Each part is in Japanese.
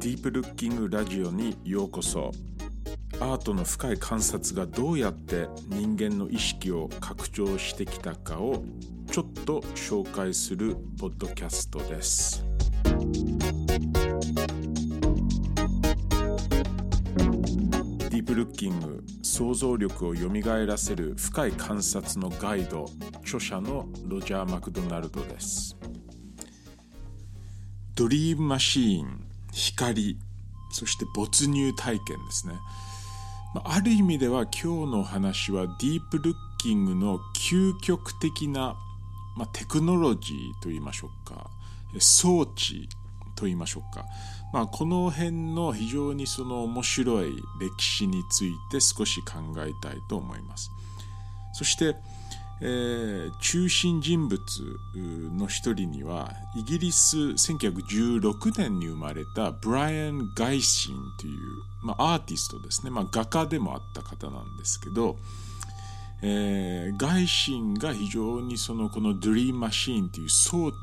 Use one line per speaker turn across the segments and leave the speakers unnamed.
ディープルッキングラジオにようこそ。アートの深い観察がどうやって人間の意識を拡張してきたかをちょっと紹介するポッドキャストです。ディープルッキング想像力をよみがえらせる深い観察のガイド著者のロジャー・マクドナルドです。ドリームマシーン。光そして没入体験ですね。ある意味では今日の話はディープルッキングの究極的な、まあ、テクノロジーといいましょうか。装置といいましょうか、まあ、この辺の非常にその面白い歴史について少し考えたいと思います。そしてえー、中心人物の一人にはイギリス1916年に生まれたブライアン・ガイシンという、まあ、アーティストですね、まあ、画家でもあった方なんですけど、えー、ガイシンが非常にそのこのドリームマシーンという装置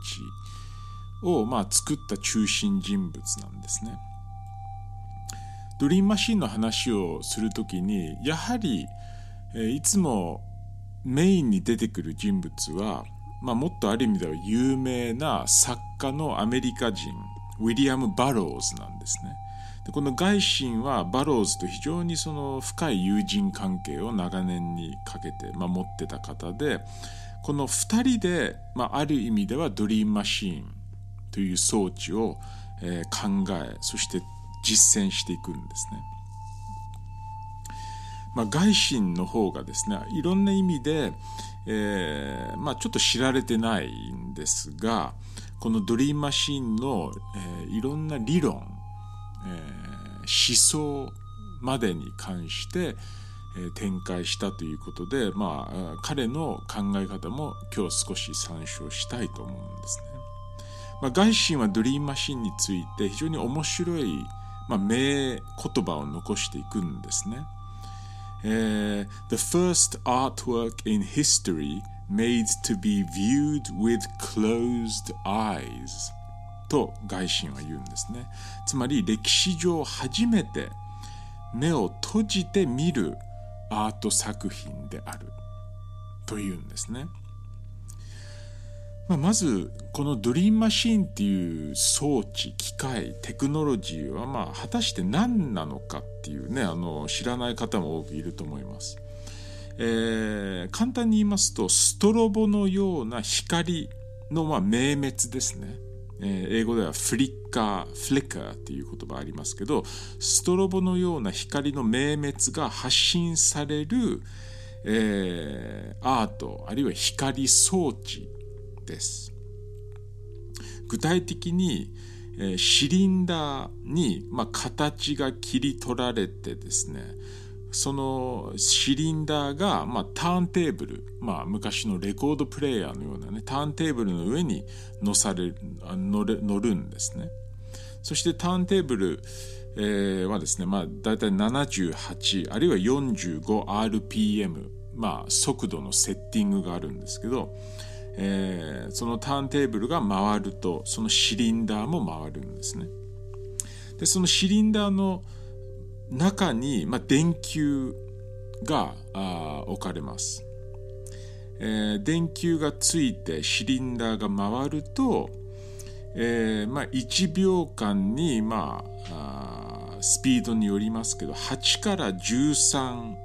を、まあ、作った中心人物なんですね。ドリームマシーンの話をするときにやはり、えー、いつもメインに出てくる人物は、まあ、もっとある意味では有名な作家のアメリカ人ウィリアム・バローズなんですね。でこのガイシンはバローズと非常にその深い友人関係を長年にかけて、まあ、持ってた方でこの2人で、まあ、ある意味ではドリームマシーンという装置を、えー、考えそして実践していくんですね。まあ、外心の方がですねいろんな意味で、えーまあ、ちょっと知られてないんですがこのドリームマシーンの、えー、いろんな理論、えー、思想までに関して、えー、展開したということで、まあ、彼の考え方も今日少し参照したいと思うんですね。まあ、外心はドリームマシンについて非常に面白い、まあ、名言葉を残していくんですね。えー the first artwork in history made to be viewed with closed eyes と外心は言うんですねつまり歴史上初めて目を閉じて見るアート作品であるというんですねまあ、まずこのドリームマシーンっていう装置機械テクノロジーはまあ果たして何なのかっていうねあの知らない方も多くいると思います。えー、簡単に言いますとストロボのような光のまあ明滅ですね。えー、英語ではフリッカー、フリッカーっていう言葉ありますけどストロボのような光の明滅が発信される、えー、アートあるいは光装置です。具体的に、えシリンダーに、まあ、形が切り取られてですねそのシリンダーが、まあ、ターンテーブル、まあ、昔のレコードプレーヤーのようなねターンテーブルの上に乗される乗れ乗るんですね。そしてターンテーブル、えー、はですね、まあ、大体78あるいは 45rpm、まあ、速度のセッティングがあるんですけどえー、そのターンテーブルが回るとそのシリンダーも回るんですね。でそのシリンダーの中に、まあ、電球が置かれます、えー、電球がついてシリンダーが回ると、えーまあ、1秒間に、まあ、あスピードによりますけど8から13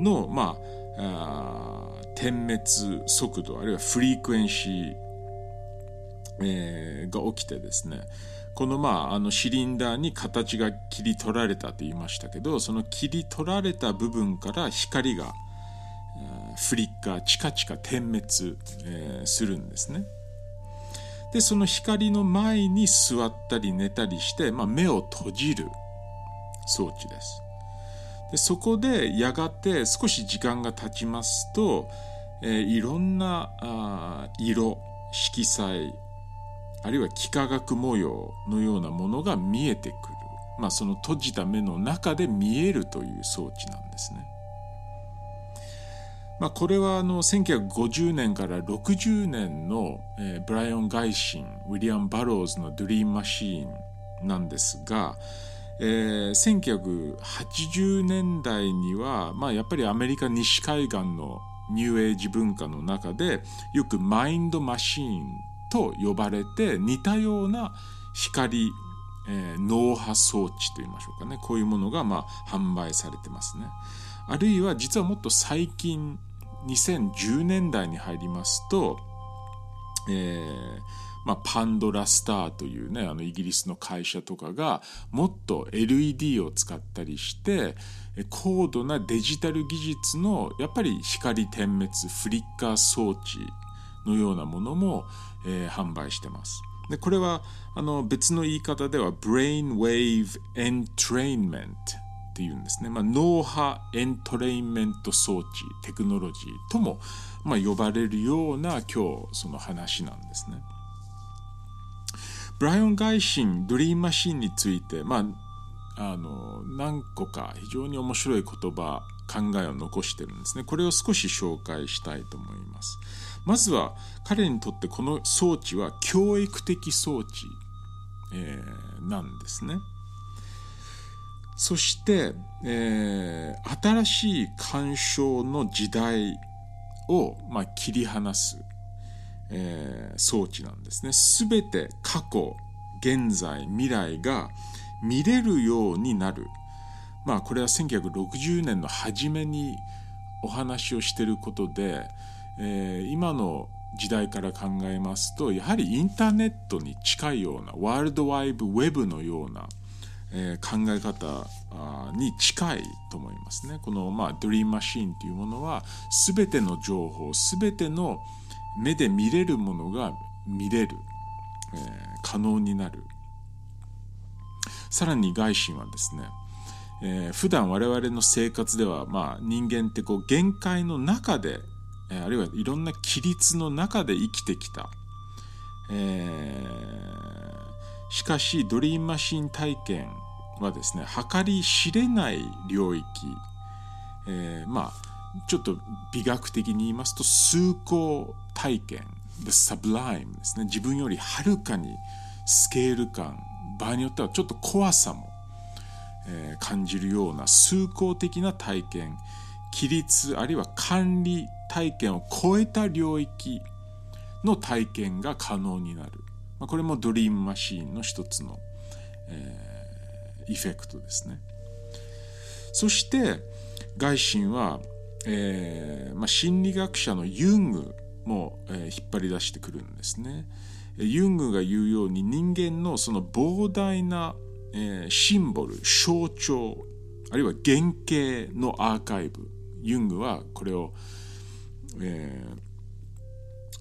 の、まあ、あ点滅速度あるいはフリークエンシー、えー、が起きてですねこのまああのシリンダーに形が切り取られたと言いましたけどその切り取られた部分から光がえフリッカーチカチカ点滅、えー、するんですね。でその光の前に座ったり寝たりして、まあ、目を閉じる装置です。でそこでやがて少し時間が経ちますと、えー、いろんなあ色色彩あるいは幾何学模様のようなものが見えてくる、まあ、その閉じた目の中で見えるという装置なんですね。まあ、これはあの1950年から60年の、えー、ブライオン・ガイシンウィリアム・バローズの「ドリーム・マシーン」なんですが、えー、1980年代には、まあ、やっぱりアメリカ西海岸のニューエイジ文化の中でよくマインドマシーンと呼ばれて似たような光、えー、脳波装置といいましょうかねこういうものがまあ販売されてますね。あるいは実はもっと最近2010年代に入りますと、えーまあ、パンドラスターというねあのイギリスの会社とかがもっと LED を使ったりして高度なデジタル技術のやっぱり光点滅フリッカー装置のようなものも、えー、販売してます。でこれはあの別の言い方では Brain Wave Entrainment っていうんですね、まあ、脳波エントレインメント装置テクノロジーとも、まあ、呼ばれるような今日その話なんですね。ブライオン・ガイシンドリームマシンについて、まあ、あの何個か非常に面白い言葉考えを残してるんですね。これを少し紹介したいと思います。まずは彼にとってこの装置は教育的装置、えー、なんですね。そして、えー、新しい鑑賞の時代を、まあ、切り離すえー、装置なんですね。すべて過去、現在、未来が見れるようになる。まあこれは1960年の初めにお話をしていることで、えー、今の時代から考えますとやはりインターネットに近いようなワールドワイブウェブのような、えー、考え方に近いと思いますね。この、まあ、ドリームマシーンというものは全ての情報全ての目で見れるものが見れる、えー、可能になる。さらに外心はですね、えー、普段我々の生活では、まあ、人間ってこう限界の中で、えー、あるいはいろんな規律の中で生きてきた、えー、しかしドリームマシン体験はですね計り知れない領域、えー、まあちょっと美学的に言いますと崇高体験 The Sublime ですね。自分よりはるかにスケール感場合によってはちょっと怖さも、え、感じるような崇高的な体験規律あるいは管理体験を超えた領域の体験が可能になる、ま、これもドリームマシーンの一つの、えー、イフェクトですね。そして外心は、えーまあ、心理学者のユングもう、え、引っ張り出してくるんですね。ユングが言うように人間のその膨大な、え、シンボル象徴あるいは原型のアーカイブユングはこれを、え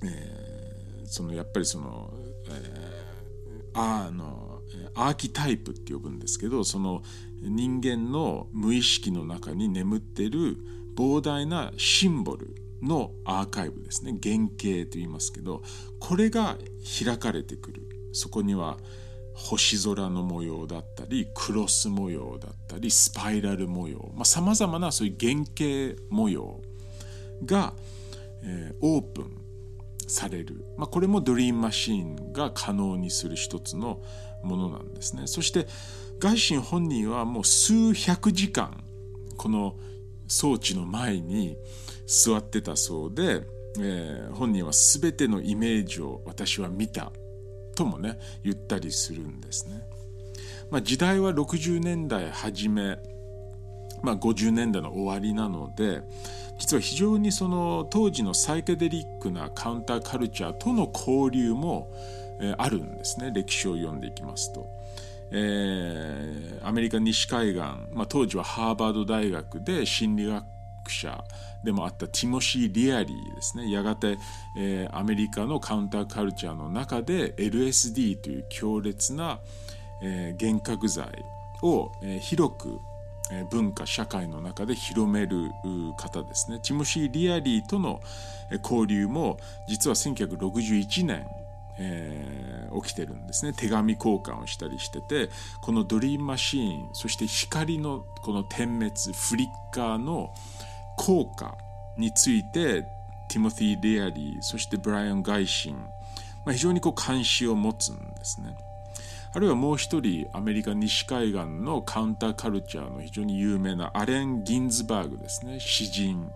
ーえー、そのやっぱりその、えー、あのアーキタイプって呼ぶんですけどその人間の無意識の中に眠ってる膨大なシンボルのアーカイブですね。原型と言いますけどこれが開かれてくる。そこには星空の模様だったりクロス模様だったりスパイラル模様さまざ、まなそういう原型模様が、えー、オープンされる、まあ、これもドリームマシーンが可能にする一つのものなんですね。そしてガイシン本人はもう数百時間この装置の前に座ってたそうで、えー、本人は全てのイメージを私は見たともね言ったりするんですね。まあ、時代は60年代初め、まあ、50年代の終わりなので実は非常にその当時のサイケデリックなカウンターカルチャーとの交流も、えー、あるんですね歴史を読んでいきますと。えー、アメリカ西海岸、まあ、当時はハーバード大学で心理学者でもあったティモシー・リアリーですね。やがて、えー、アメリカのカウンターカルチャーの中で LSD という強烈な、えー、幻覚剤を、えー、広く文化社会の中で広める方ですね。ティモシー・リアリーとの交流も実は1961年えー、起きてるんですね。手紙交換をしたりしててこのドリームマシーンそして光のこの点滅フリッカーの、効果についてティモティ・レアリーそしてブライアン・ガイシン、まあ、非常にこう関心を持つんですね。あるいはもう一人アメリカ西海岸のカウンターカルチャーの非常に有名なアレン・ギンズバーグですね。詩人。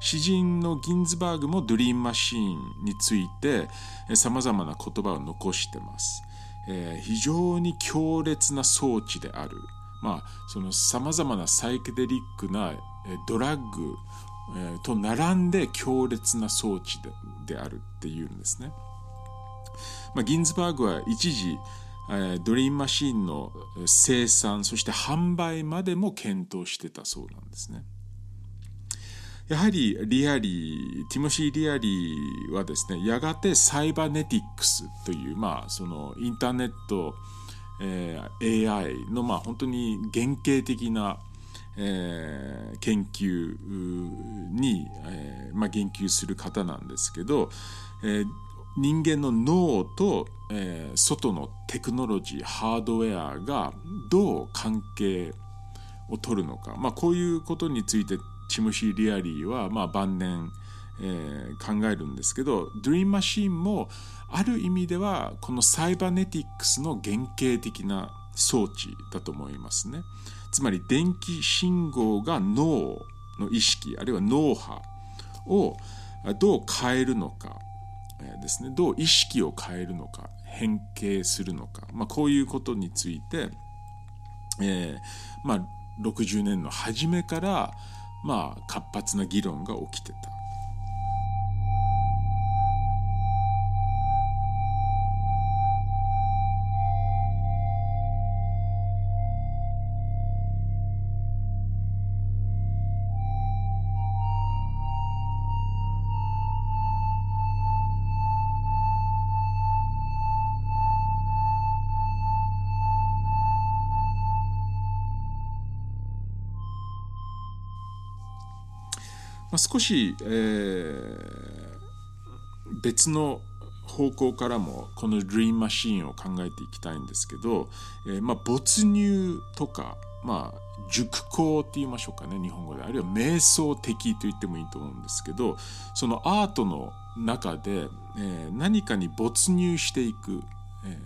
詩人のギンズバーグもドリームマシーンについてさまざまな言葉を残してます、えー、非常に強烈な装置である。まあそのさまざまなサイケデリックなドラッグと並んで強烈な装置であるっていうんですね。まあ、ギンズバーグは一時ドリームマシーンの生産そして販売までも検討してたそうなんですね。やはりリアリーティモシー・リアリーはですねやがてサイバネティックスというまあそのインターネット、えー、AI のまあ本当に原型的なえー、研究に、えーまあ、言及する方なんですけど、えー、人間の脳と、えー、外のテクノロジーハードウェアがどう関係を取るのか、まあ、こういうことについてチムシー・リアリーは、まあ、晩年、えー、考えるんですけどドリームマシーンもある意味ではこのサイバネティックスの原型的な装置だと思いますね。つまり電気信号が脳の意識あるいは脳波をどう変えるのかですねどう意識を変えるのか変形するのか、まあ、こういうことについて、えーまあ、60年の初めから、まあ、活発な議論が起きてた。まあ、少し、えー、別の方向からもこのドリームマシーンを考えていきたいんですけど、えー、まあ没入とか、まあ、熟考って言いましょうかね日本語であるいは瞑想的と言ってもいいと思うんですけどそのアートの中で、えー、何かに没入していく、えー、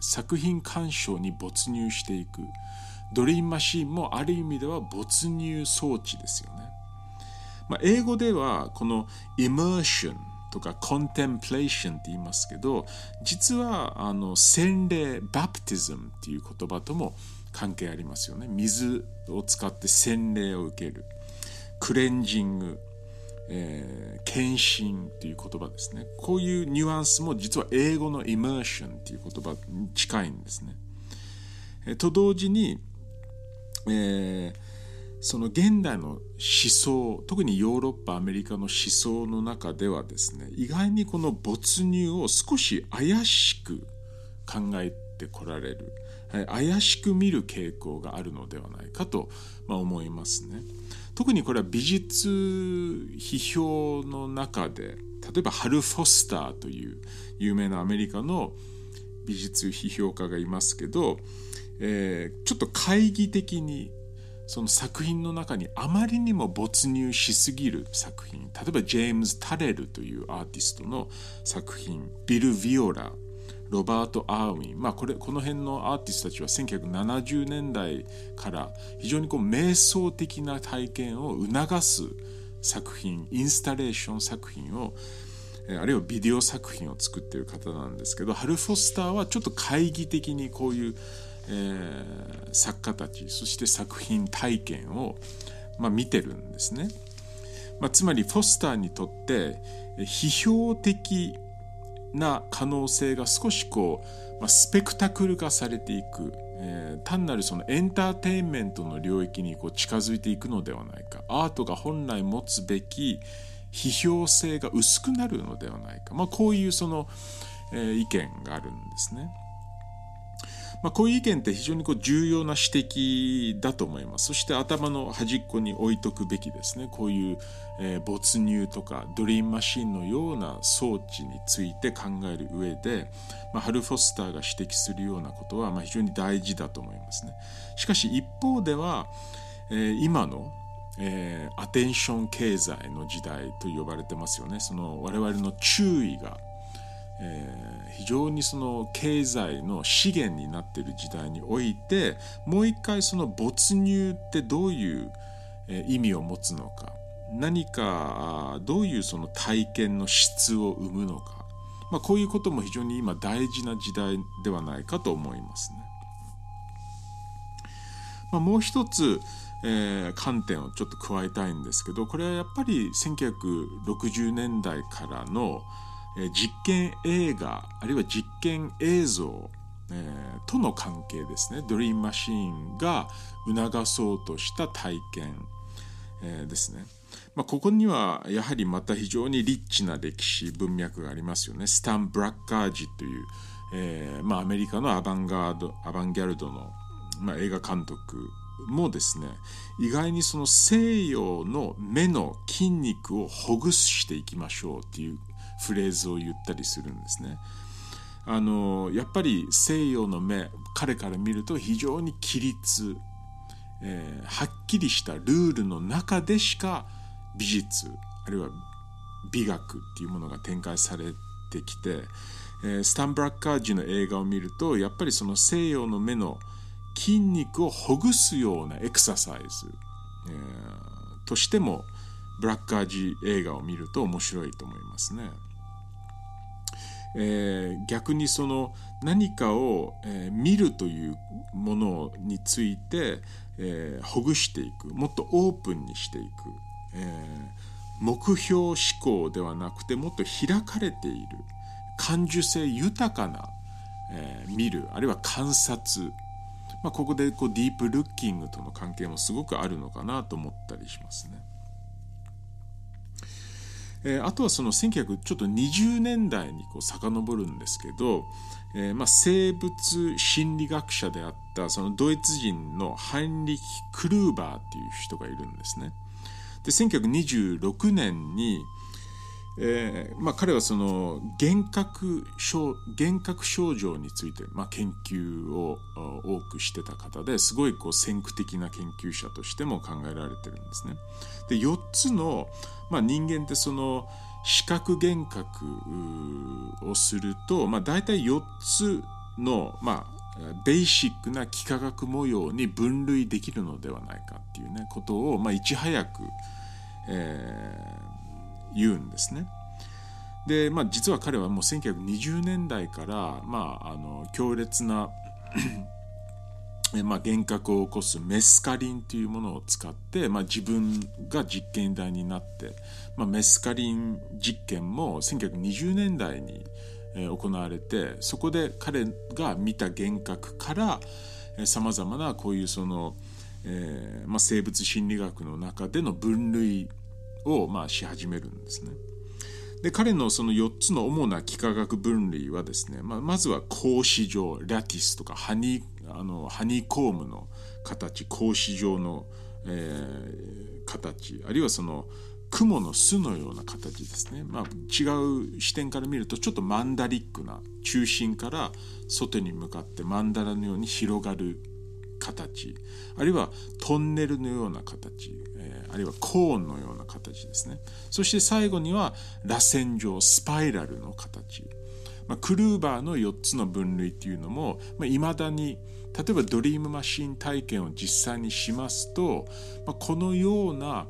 作品鑑賞に没入していくドリームマシーンもある意味では没入装置ですよね。まあ、英語ではこの immersion とか contemplation って言いますけど実はあの洗礼 baptism っていう言葉とも関係ありますよね。水を使って洗礼を受ける。クレンジング、えー、献身っていう言葉ですね。こういうニュアンスも実は英語の immersion っていう言葉に近いんですね、えー、と同時に、えーその現代の思想特にヨーロッパアメリカの思想の中ではですね意外にこの没入を少し怪しく考えてこられる、はい、怪しく見る傾向があるのではないかと、ま、思いますね。特にこれは美術批評の中で例えばハル・フォスターという有名なアメリカの美術批評家がいますけど、えー、ちょっと懐疑的にその作品の中にあまりにも没入しすぎる作品例えばジェームズ・タレルというアーティストの作品ビル・ヴィオラロバート・アーウィン、まあ、これこの辺のアーティストたちは1970年代から非常にこう瞑想的な体験を促す作品インスタレーション作品をあるいはビデオ作品を作っている方なんですけどハル・フォスターはちょっと懐疑的にこういうえー、作家たちそして作品体験を、まあ、見てるんですね。まあ、つまりフォスターにとって批評的な可能性が少しこう、まあ、スペクタクル化されていく、えー、単なるそのエンターテインメントの領域にこう近づいていくのではないかアートが本来持つべき批評性が薄くなるのではないか、まあ、こういうその、えー、意見があるんですね。まあ、こういう意見って非常にこう重要な指摘だと思います。そして頭の端っこに置いとくべきですね。こういう、えー、没入とかドリームマシンのような装置について考える上で、まあ、ハル・フォスターが指摘するようなことは、まあ、非常に大事だと思いますね。しかし一方では、えー、今のえー、アテンション経済の時代と呼ばれてますよね。その我々の注意がえー、非常にその経済の資源になっている時代においてもう一回その没入ってどういう意味を持つのか何かどういうその体験の質を生むのか、まあ、こういうことも非常に今大事な時代ではないかと思いますね。まあ、もう一つ、えー、観点をちょっと加えたいんですけどこれはやっぱり1960年代からの、え、実験映画あるいは実験映像、えー、との関係ですねドリームマシーンが促そうとした体験、えー、ですね。まあ、ここにはやはりまた非常にリッチな歴史文脈がありますよね。スタン・ブラッカージという、えーまあ、アメリカのアバンガードアバンギャルドの、まあ、映画監督もですね意外にその西洋の目の筋肉をほぐしていきましょうっていうフレーズを言ったりするんですね。あのやっぱり西洋の目彼から見ると非常に規律、えー、はっきりしたルールの中でしか美術あるいは美学っていうものが展開されてきて、えー、スタン・ブラッカージの映画を見るとやっぱりその西洋の目の筋肉をほぐすようなエクササイズ、えー、としてもブラッカージ映画を見ると面白いと思いますね。えー、逆にその何かを、えー、見るというものについて、えー、ほぐしていく。もっとオープンにしていく、え目標思考ではなくてもっと開かれている。感受性豊かな、え見る。あるいは観察。まあ、ここでこうディープルッキングとの関係もすごくあるのかなと思ったりしますね。えー、あとはその1920年代にこう遡るんですけど、えー、まあ生物心理学者であったそのドイツ人のハインリヒ・クルーバーっていう人がいるんですね。で1926年に、えーまあ、彼はその幻覚症幻覚症状について、まあ、研究を多くしてた方ですごいこう先駆的な研究者としても考えられてるんですね。で4つの、まあ、人間ってその視覚幻覚をすると、まあ、大体4つの、まあ、ベーシックな幾何学模様に分類できるのではないかっていうねことを、まあ、いち早く、えー言うんですね。で、まあ、実は彼はもう1920年代から、まあ、あの強烈な まあ、幻覚を起こすメスカリンというものを使って、まあ、自分が実験台になって、まあ、メスカリン実験も1920年代に行われてそこで彼が見た幻覚からさまざまなこういうその、えーまあ、生物心理学の中での分類をまあし始めるんですね。で彼のその4つの主な幾何学分類はですね、まあ、まずは格子状ラティスとかハニあのハニーコームの形格子状の、えー、形あるいはその雲の巣のような形ですね、まあ、違う視点から見るとちょっとマンダリックな中心から外に向かってマンダラのように広がる形。あるいはトンネルのような形。えあるいはコーンのような形ですねそして最後には螺旋状スパイラルの形、まあ、クルーバーの4つの分類っていうのもいまあ、未だに例えばドリームマシン体験を実際にしますと、まあ、このような、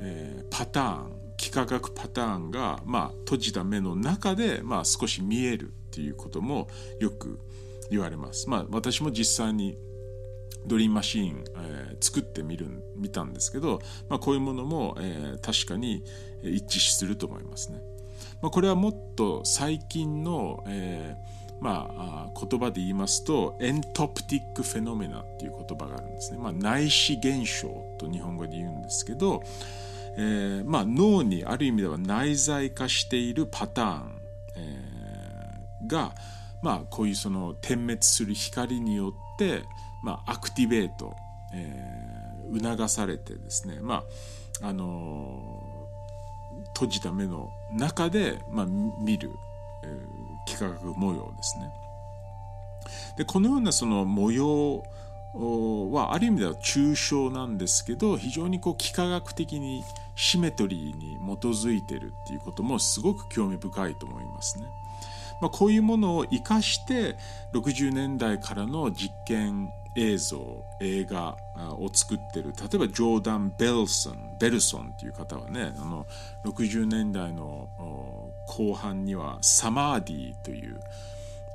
えー、パターン幾何学パターンが、まあ、閉じた目の中で、まあ、少し見えるっていうこともよく言われます。まあ、私も実際にドリームマシーン、えー、作ってみる見たんですけど、まあ、こういうものも、えー、確かに一致すると思いますね。まあ、これはもっと最近の、えーまあ、言葉で言いますとエントプティックフェノメナっていう言葉があるんですね。まあ、内視現象と日本語で言うんですけど、えーまあ、脳にある意味では内在化しているパターン、えー、が、まあ、こういうその点滅する光によってまあ、アクティベート、えー、促されてですね、まああのー、閉じた目の中で、まあ、見る、えー、幾何学模様ですね。でこのようなその模様はある意味では抽象なんですけど非常にこう幾何学的にシメトリーに基づいてるっていうこともすごく興味深いと思いますね。まあ、こういうものを生かして60年代からの実験映像映画を作ってる。例えばジョーダン・ベルソンベルソンっていう方はねあの60年代の後半には「サマーディ」という、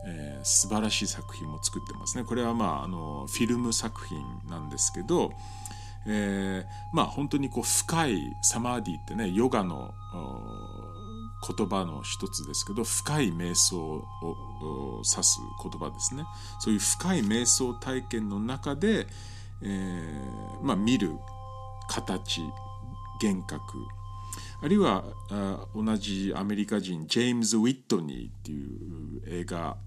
えー、素晴らしい作品も作ってますね。これはまああのフィルム作品なんですけど、えー、まあ本当にこう深いサマーディってねヨガの言葉の一つですけど深い瞑想を指す言葉ですね。そういう深い瞑想体験の中で、えー、まあ、見る形幻覚あるいは同じアメリカ人ジェームズ・ウィットニーっていう映画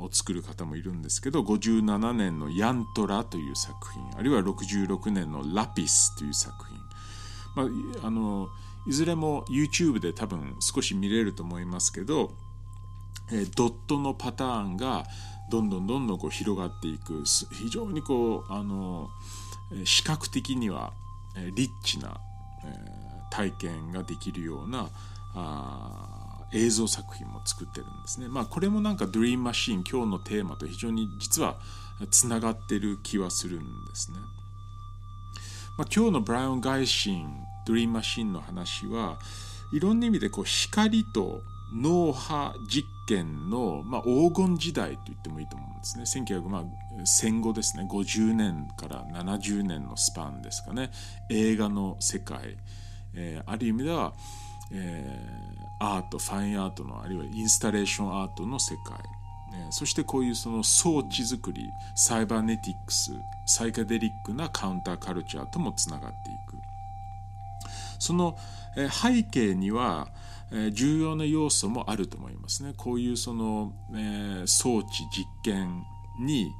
を作る方もいるんですけど57年の「ヤントラ」という作品あるいは66年の「ラピス」という作品、まあ、あのいずれも YouTube で多分少し見れると思いますけど、えドットのパターンがどんどんどんどんこう広がっていく非常にこうあの視覚的にはリッチな、え体験ができるようなあ映像作品も作ってるんですね。まあこれもなんかドリームマシーン今日のテーマと非常に実はつながってる気はするんですね。まあ、今日のブラウン・ガイシンドリームマシンの話はいろんな意味でこう光と脳波実験の、まあ、黄金時代と言ってもいいと思うんですね。1900まあ戦後ですね50年から70年のスパンですかね映画の世界、えー、ある意味では、えー、アートファインアートのあるいはインスタレーションアートの世界、えー、そしてこういうその装置作りサイバーネティックスサイカデリックなカウンターカルチャーともつながっていく。その背景には重要な要素もあると思いますね。こういうその、装置実験に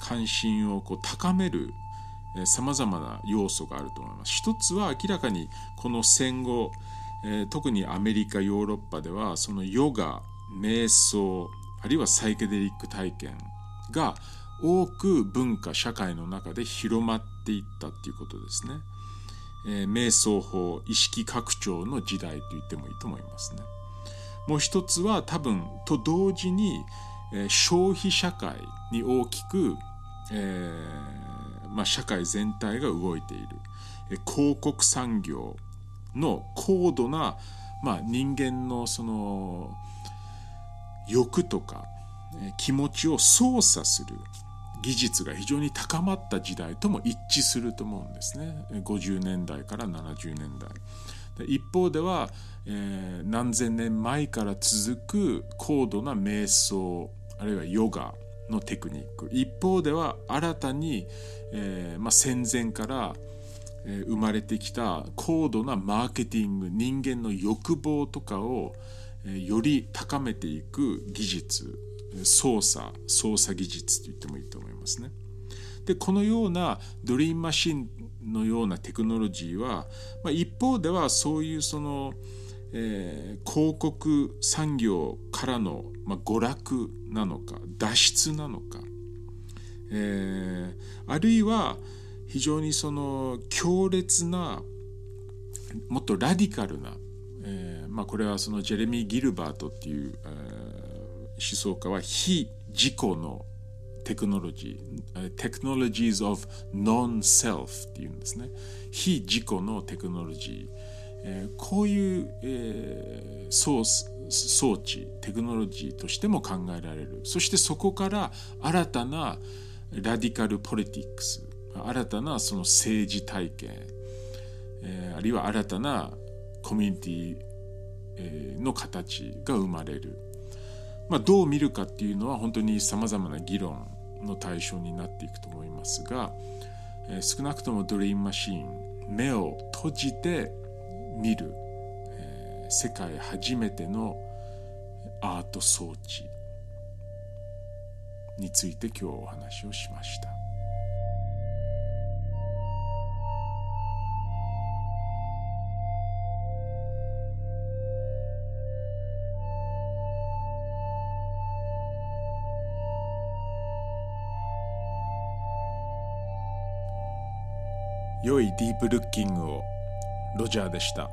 関心をこう高めるさまざまな要素があると思います。一つは明らかにこの戦後、特にアメリカヨーロッパではそのヨガ瞑想あるいはサイケデリック体験が多く文化社会の中で広まっていったっていうことですね。えー、瞑想法意識拡張の時代と言ってもいいと思いますね。もう一つは多分と同時に、えー、消費社会に大きく、えーまあ、社会全体が動いている、えー、広告産業の高度な、まあ、人間のその欲とか、えー、気持ちを操作する技術が非常に高まった時代とも一致すると思うんですね。50年代から70年代。一方では、えー、何千年前から続く高度な瞑想あるいはヨガのテクニック。一方では新たに、えーまあ、戦前から、えー、生まれてきた高度なマーケティング人間の欲望とかを、えー、より高めていく技術。操作操作技術と言ってもいいと思いますね。でこのようなドリームマシンのようなテクノロジーは、まあ、一方ではそういうその、えー、広告産業からの、まあ、娯楽なのか脱出なのか、えー、あるいは非常にその強烈なもっとラディカルな、えーまあ、これはそのジェレミー・ギルバートっていう、えー思想家は非自己のテクノロジー、テクノロジーズ of non-self っていうんですね。非自己のテクノロジー。こういう、えー、装置、テクノロジーとしても考えられる。そしてそこから新たなラディカルポリティックス、新たなその政治体験、えー、あるいは新たなコミュニティ、の形が生まれる。まあ、どう見るかっていうのは本当にさまざまな議論の対象になっていくと思いますが、えー、少なくともドリームマシーン目を閉じて見る、えー、世界初めてのアート装置について今日お話をしました。良いディープルッキングをロジャーでした。